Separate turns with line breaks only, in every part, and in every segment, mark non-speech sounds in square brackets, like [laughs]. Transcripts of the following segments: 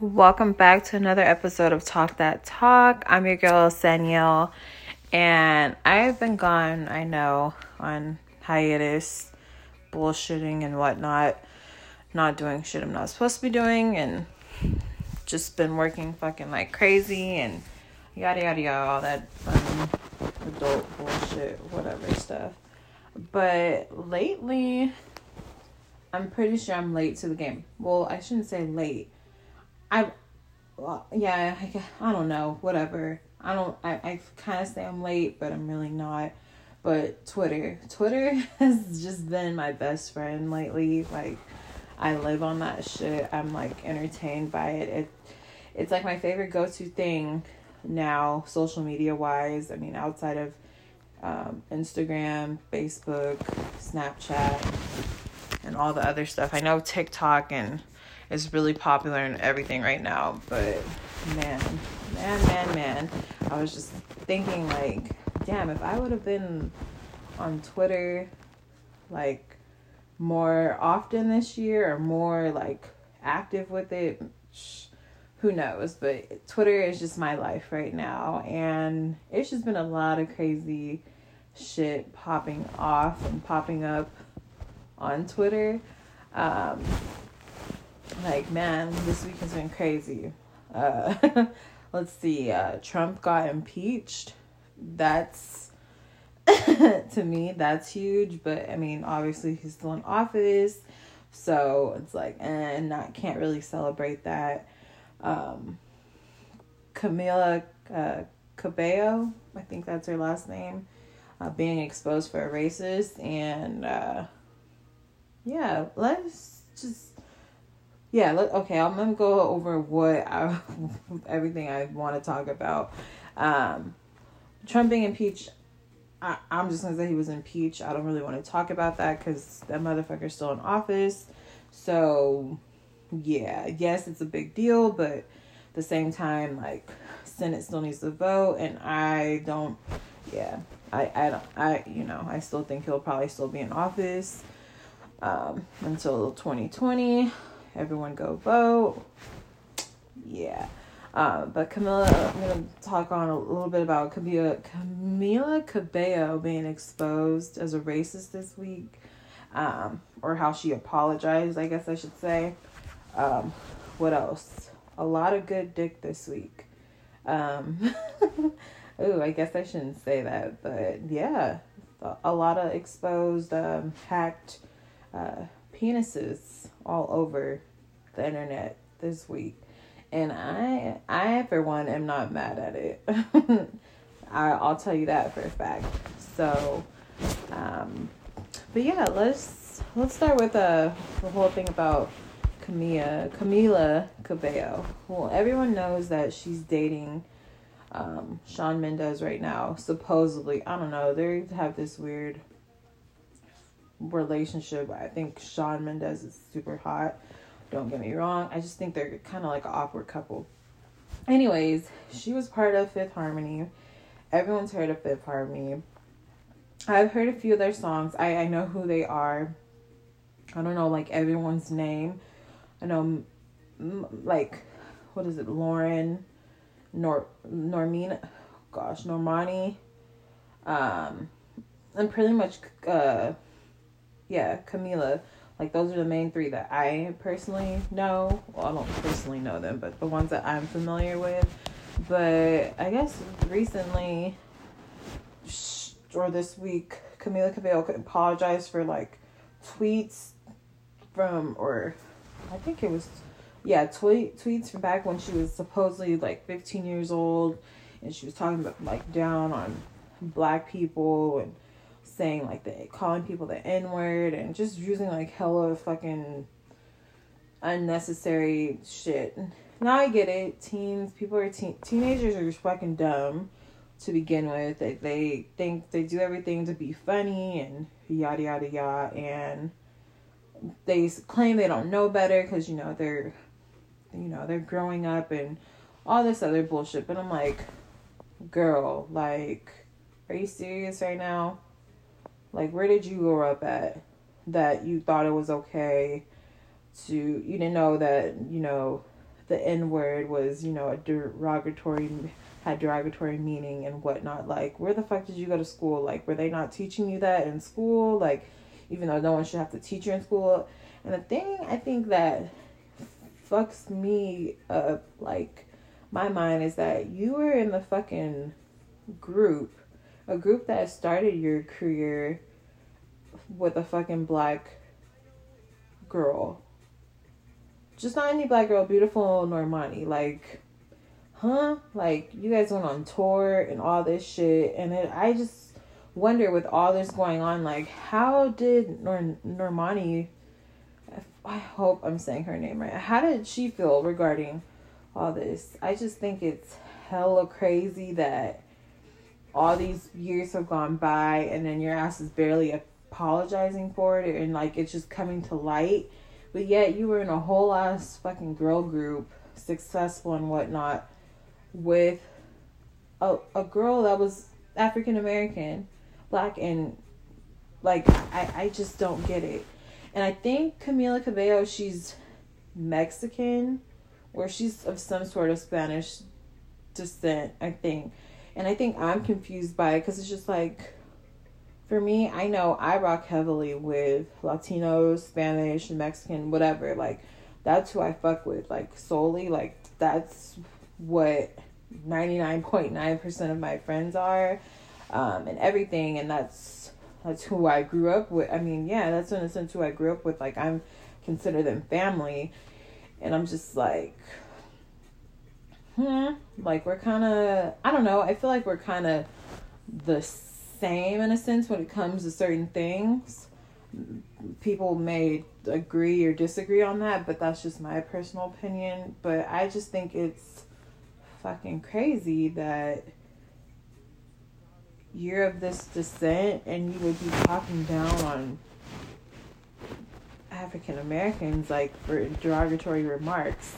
Welcome back to another episode of Talk That Talk. I'm your girl, Saniel, and I've been gone, I know, on hiatus, bullshitting and whatnot, not doing shit I'm not supposed to be doing, and just been working fucking like crazy and yada yada yada, all that fun adult bullshit, whatever stuff. But lately, I'm pretty sure I'm late to the game. Well, I shouldn't say late. I, well, yeah, I, I don't know, whatever. I don't, I, I kind of say I'm late, but I'm really not. But Twitter, Twitter [laughs] has just been my best friend lately. Like, I live on that shit. I'm like entertained by it. It, it's like my favorite go to thing now, social media wise. I mean, outside of um, Instagram, Facebook, Snapchat, and all the other stuff. I know TikTok and is really popular and everything right now, but man, man, man, man, I was just thinking like, damn, if I would have been on Twitter like more often this year or more like active with it, who knows, but Twitter is just my life right now and it's just been a lot of crazy shit popping off and popping up on Twitter. Um, like, man, this week has been crazy. Uh, [laughs] let's see, uh, Trump got impeached. That's, [laughs] to me, that's huge. But I mean, obviously, he's still in office. So it's like, and eh, not can't really celebrate that. Um, Camila uh, Cabello, I think that's her last name, uh, being exposed for a racist. And uh, yeah, let's just yeah. Okay, I'm gonna go over what I, [laughs] everything I want to talk about. Um, Trump being impeached. I, I'm just gonna say he was impeached. I don't really want to talk about that because that motherfucker's still in office. So, yeah, yes, it's a big deal, but at the same time, like, Senate still needs to vote, and I don't. Yeah, I I don't I you know I still think he'll probably still be in office um, until 2020. Everyone go vote. Yeah. Uh, but Camila, I'm to talk on a little bit about Camila, Camila Cabello being exposed as a racist this week, um, or how she apologized, I guess I should say. Um, what else? A lot of good dick this week. Um, [laughs] ooh, I guess I shouldn't say that, but yeah, a lot of exposed, um, hacked uh, penises all over the internet this week, and I, I for one, am not mad at it. [laughs] I, I'll tell you that for a fact. So, um, but yeah, let's let's start with uh, the whole thing about Camila Camila Cabello. Well, everyone knows that she's dating um, Shawn Mendes right now. Supposedly, I don't know. They have this weird relationship. I think Shawn Mendes is super hot. Don't get me wrong. I just think they're kind of like an awkward couple. Anyways, she was part of Fifth Harmony. Everyone's heard of Fifth Harmony. I've heard a few of their songs. I, I know who they are. I don't know like everyone's name. I know like what is it? Lauren Nor Normina gosh, Normani um and pretty much uh yeah, Camila. Like those are the main three that I personally know. Well, I don't personally know them, but the ones that I'm familiar with. But I guess recently or this week, Camila Cabello could apologize for like tweets from or I think it was yeah, tweet tweets from back when she was supposedly like 15 years old and she was talking about like down on black people and saying like the calling people the N word and just using like hella fucking unnecessary shit. Now I get it. Teens, people are teen, teenagers are just fucking dumb to begin with. They they think they do everything to be funny and yada yada yada, and they claim they don't know better because you know they're you know they're growing up and all this other bullshit. But I'm like, girl, like, are you serious right now? Like, where did you grow up at that you thought it was okay to, you didn't know that, you know, the N word was, you know, a derogatory had derogatory meaning and whatnot. Like, where the fuck did you go to school? Like, were they not teaching you that in school? Like, even though no one should have to teach you in school. And the thing I think that fucks me up, like, my mind is that you were in the fucking group, a group that started your career with a fucking black girl. Just not any black girl, beautiful Normani. Like, huh? Like, you guys went on tour and all this shit. And it, I just wonder with all this going on, like, how did Nor- Normani, I hope I'm saying her name right, how did she feel regarding all this? I just think it's hella crazy that all these years have gone by and then your ass is barely apologizing for it and like it's just coming to light. But yet you were in a whole ass fucking girl group, successful and whatnot, with a, a girl that was African American, black, and like I, I just don't get it. And I think Camila Cabello, she's Mexican, or she's of some sort of Spanish descent, I think. And I think I'm confused by it because it's just like, for me, I know I rock heavily with Latinos, Spanish, Mexican, whatever. Like, that's who I fuck with, like, solely. Like, that's what 99.9% of my friends are um, and everything. And that's that's who I grew up with. I mean, yeah, that's in a sense who I grew up with. Like, I'm consider them family. And I'm just like, hmm, like we're kind of, I don't know, I feel like we're kind of the same in a sense when it comes to certain things. People may agree or disagree on that, but that's just my personal opinion. But I just think it's fucking crazy that you're of this descent and you would be talking down on African Americans like for derogatory remarks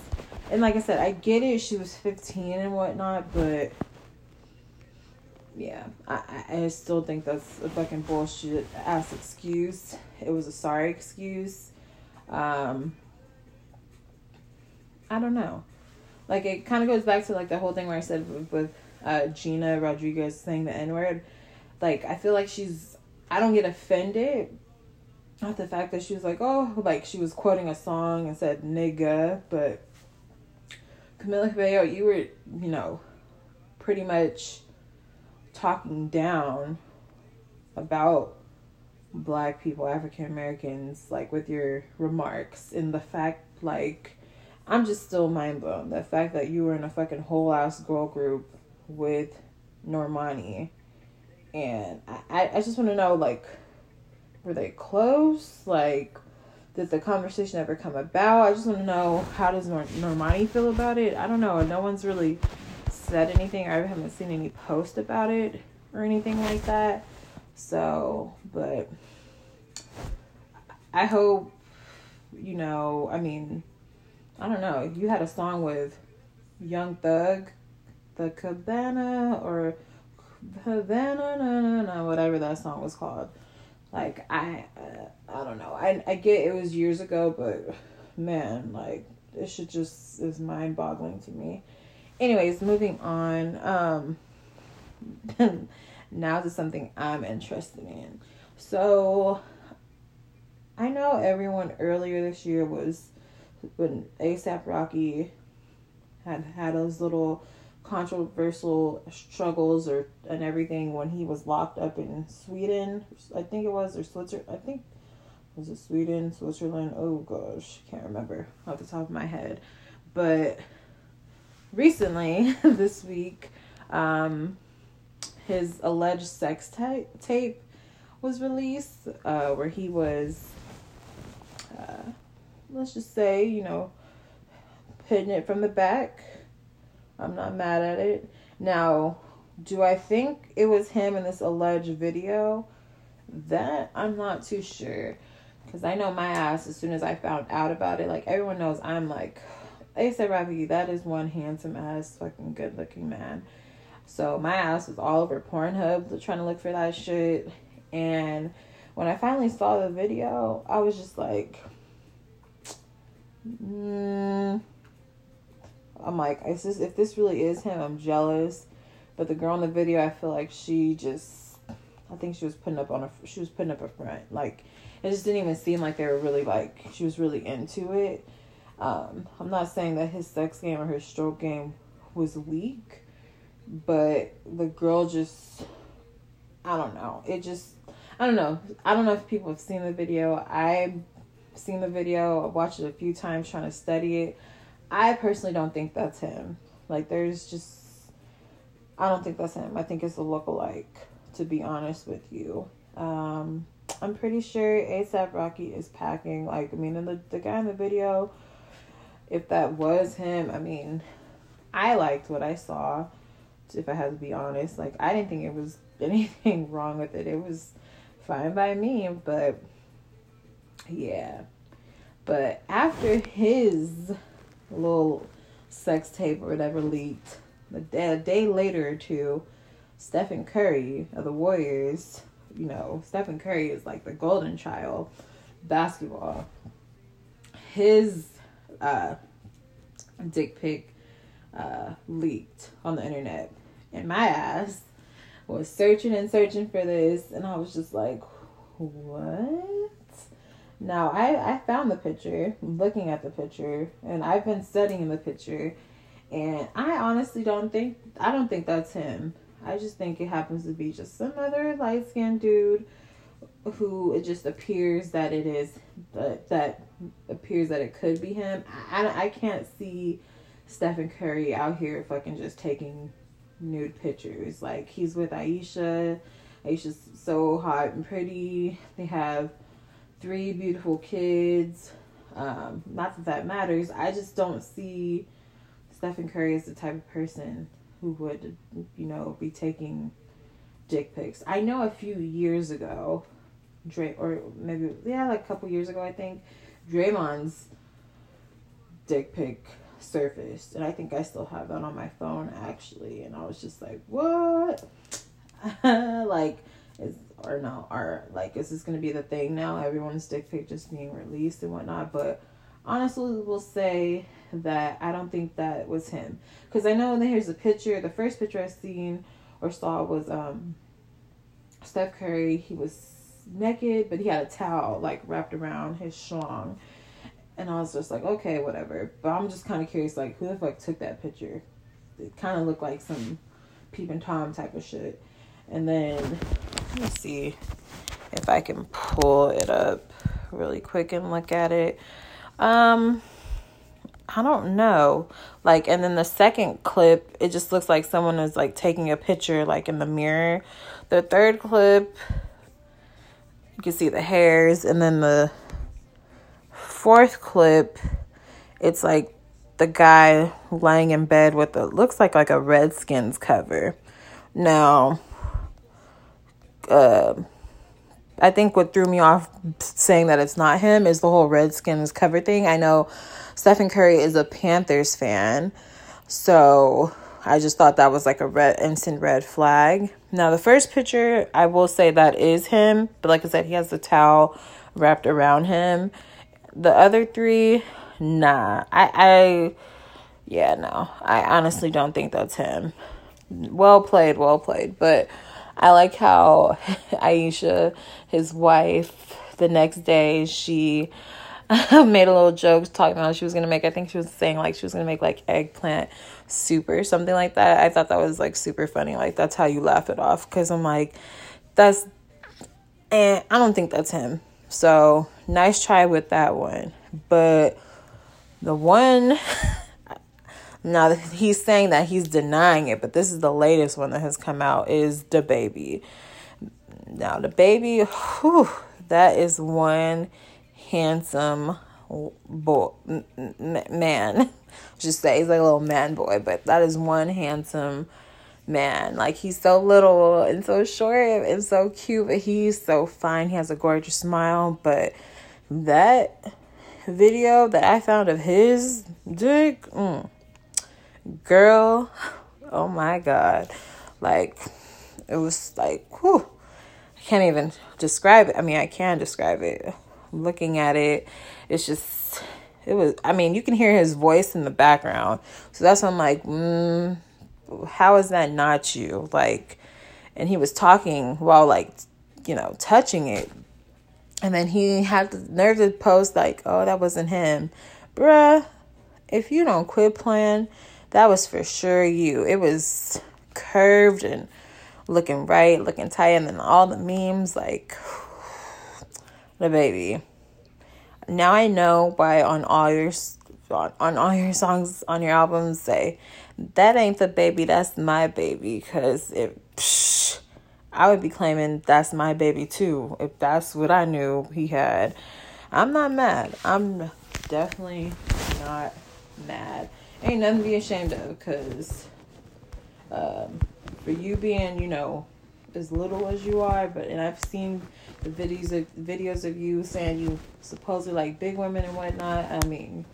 and like I said, I get it. She was 15 and whatnot, but yeah, I, I still think that's a fucking bullshit ass excuse. It was a sorry excuse. Um, I don't know. Like it kind of goes back to like the whole thing where I said with, with uh, Gina Rodriguez saying the N word. Like I feel like she's. I don't get offended. Not the fact that she was like, oh, like she was quoting a song and said nigga, but Camila Cabello, you were, you know, pretty much talking down about black people, African Americans, like with your remarks and the fact, like, I'm just still mind blown. The fact that you were in a fucking whole ass girl group with Normani. And I, I just want to know, like, were they close? Like, did the conversation ever come about? I just want to know how does Nor- Normani feel about it? I don't know. No one's really said anything. I haven't seen any post about it or anything like that. So, but I hope you know. I mean, I don't know. You had a song with Young Thug, the Cabana or Havana, whatever that song was called. Like I, uh, I don't know. I I get it was years ago, but man, like this shit just is mind boggling to me. Anyways, moving on. Um, [laughs] now to something I'm interested in. So, I know everyone earlier this year was when ASAP Rocky had had those little controversial struggles or and everything when he was locked up in Sweden. I think it was or Switzerland. I think was it Sweden, Switzerland? Oh gosh, can't remember off the top of my head. But recently, [laughs] this week, um, his alleged sex tape tape was released, uh, where he was, uh, let's just say, you know, hitting it from the back I'm not mad at it. Now, do I think it was him in this alleged video? That I'm not too sure. Because I know my ass, as soon as I found out about it, like everyone knows I'm like, ASAP Rocky, that is one handsome ass, fucking good looking man. So my ass was all over Pornhub trying to look for that shit. And when I finally saw the video, I was just like, mm, I'm like, is this if this really is him? I'm jealous. But the girl in the video, I feel like she just, I think she was putting up on a, she was putting up a front. Like, it just didn't even seem like they were really like she was really into it. Um, I'm not saying that his sex game or his stroke game was weak, but the girl just, I don't know. It just, I don't know. I don't know if people have seen the video. I've seen the video. I watched it a few times trying to study it. I personally don't think that's him. Like, there's just, I don't think that's him. I think it's a look-alike, to be honest with you. Um, I'm pretty sure ASAP Rocky is packing. Like, I mean, the, the guy in the video, if that was him, I mean, I liked what I saw, if I had to be honest. Like, I didn't think it was [laughs] anything wrong with it. It was fine by me, but yeah. But after his little sex tape or whatever leaked, a day, a day later or two, Stephen Curry of the Warriors, you know, Stephen Curry is like the golden child basketball. His uh, dick pic uh, leaked on the internet, and my ass was searching and searching for this, and I was just like, what? Now I I found the picture, looking at the picture, and I've been studying the picture, and I honestly don't think I don't think that's him. I just think it happens to be just some other light skinned dude who it just appears that it is that that appears that it could be him. I I can't see Stephen Curry out here fucking just taking nude pictures. Like he's with Ayesha. Ayesha's so hot and pretty. They have three beautiful kids. Um, not that that matters. I just don't see Stephen Curry as the type of person who would, you know, be taking dick pics. I know a few years ago, Dray or maybe yeah, like a couple years ago, I think Draymond's dick pic surfaced, and I think I still have that on my phone actually. And I was just like, what? [laughs] like, is or no, or like, is this gonna be the thing now? Everyone's dick pic just being released and whatnot, but honestly, we'll say that I don't think that was him because I know that here's a picture. The first picture I seen or saw was um Steph Curry. He was naked, but he had a towel like wrapped around his schlong. And I was just like, okay, whatever. But I'm just kind of curious, like, who the fuck took that picture? It kind of looked like some peeping Tom type of shit. And then, let me see if I can pull it up really quick and look at it. Um, I don't know. Like, and then the second clip, it just looks like someone is like taking a picture, like in the mirror. The third clip, you can see the hairs, and then the fourth clip, it's like the guy laying in bed with a looks like like a Redskins cover. Now, uh, I think what threw me off saying that it's not him is the whole Redskins cover thing. I know Stephen Curry is a Panthers fan, so I just thought that was like a red instant red flag. Now the first picture, I will say that is him, but like I said, he has the towel wrapped around him. The other three, nah. I I yeah, no. I honestly don't think that's him. Well played, well played, but I like how [laughs] Ayesha, his wife, the next day she [laughs] made a little joke talking about she was gonna make. I think she was saying like she was gonna make like eggplant soup or something like that. I thought that was like super funny. Like that's how you laugh it off because I'm like, that's, and I don't think that's him. So nice try with that one, but the one [laughs] Now [laughs] he's saying that he's denying it, but this is the latest one that has come out is DaBaby. Now DaBaby, whew, that is one handsome boy man. [laughs] Just say he's like a little man boy, but that is one handsome man. Like he's so little and so short and so cute, but he's so fine. He has a gorgeous smile, but that video that I found of his dick, mm, girl, oh my god, like it was like, whew, I can't even describe it. I mean, I can describe it. Looking at it, it's just it was I mean, you can hear his voice in the background. So that's when I'm like, mm, how is that not you? Like and he was talking while like you know, touching it. And then he had the nerve to post like, "Oh, that wasn't him." Bruh, if you don't quit playing, that was for sure you. It was curved and looking right, looking tight, and then all the memes like [sighs] the baby. Now I know why on all your on, all your songs on your albums say that ain't the baby, that's my baby. Cause if psh, I would be claiming that's my baby too if that's what I knew he had. I'm not mad. I'm definitely not mad. Ain't nothing to be ashamed of because um, for you being, you know, as little as you are, but and I've seen the videos of videos of you saying you supposedly like big women and whatnot. I mean,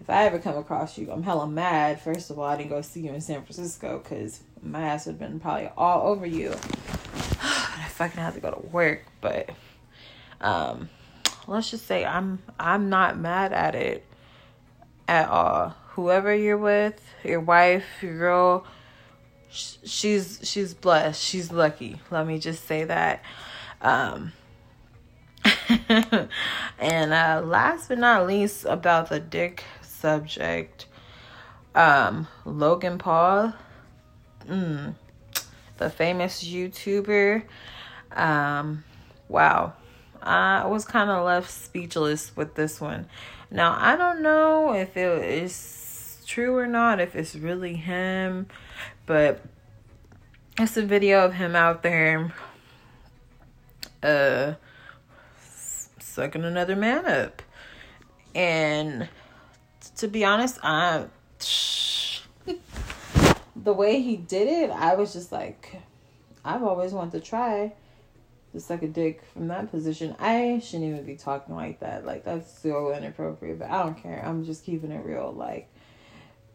if I ever come across you, I'm hella mad. First of all, I didn't go see you in San Francisco because my ass would have been probably all over you. [sighs] I fucking had to go to work, but um, let's just say I'm I'm not mad at it at all. Whoever you're with, your wife, your girl, she's she's blessed. She's lucky. Let me just say that. Um, [laughs] and uh, last but not least, about the dick subject, um, Logan Paul, mm, the famous YouTuber. Um, wow, I was kind of left speechless with this one. Now I don't know if it is true or not, if it's really him but it's a video of him out there uh sucking another man up. And to be honest, I [laughs] the way he did it, I was just like I've always wanted to try to suck a dick from that position. I shouldn't even be talking like that. Like that's so inappropriate, but I don't care. I'm just keeping it real. Like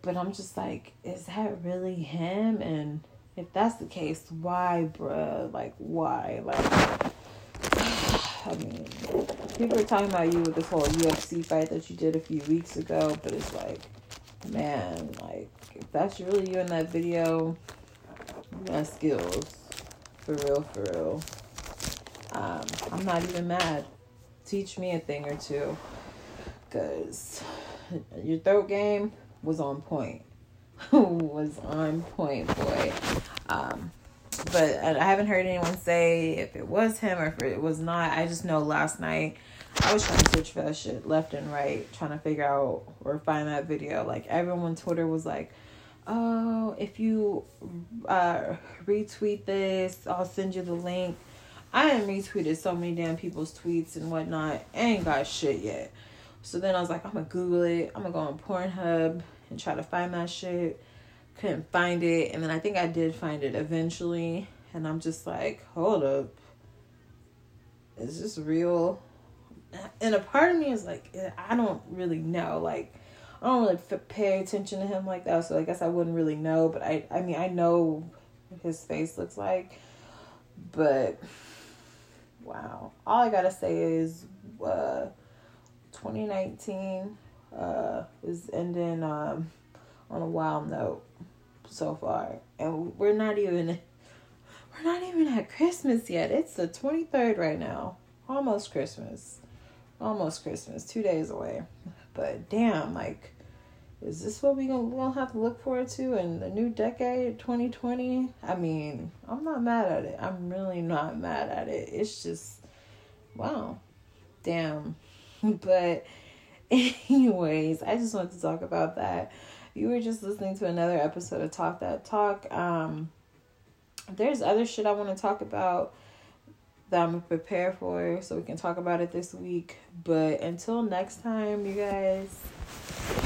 but I'm just like, is that really him? And if that's the case, why, bruh? Like, why? Like, [sighs] I mean, people are talking about you with this whole UFC fight that you did a few weeks ago, but it's like, man, like, if that's really you in that video, you skills. For real, for real. Um, I'm not even mad. Teach me a thing or two. Because your throat game, was on point. Who [laughs] was on point, boy. Um, but I haven't heard anyone say if it was him or if it was not. I just know last night I was trying to search for that shit left and right, trying to figure out or find that video. Like everyone Twitter was like, "Oh, if you uh, retweet this, I'll send you the link." I have retweeted so many damn people's tweets and whatnot. ain't got shit yet. So then I was like, I'm gonna Google it. I'm gonna go on Pornhub and try to find that shit. Couldn't find it. And then I think I did find it eventually. And I'm just like, hold up. Is this real? And a part of me is like, I don't really know. Like, I don't really pay attention to him like that. So I guess I wouldn't really know. But I, I mean, I know his face looks like. But wow. All I gotta say is, uh, 2019 uh, is ending um, on a wild note so far, and we're not even we're not even at Christmas yet. It's the 23rd right now, almost Christmas, almost Christmas, two days away. But damn, like, is this what we gonna, we gonna have to look forward to in the new decade, 2020? I mean, I'm not mad at it. I'm really not mad at it. It's just, wow, damn. [laughs] but anyways, I just wanted to talk about that. You were just listening to another episode of Talk That Talk. Um, there's other shit I want to talk about that I'm prepared for, so we can talk about it this week. But until next time, you guys.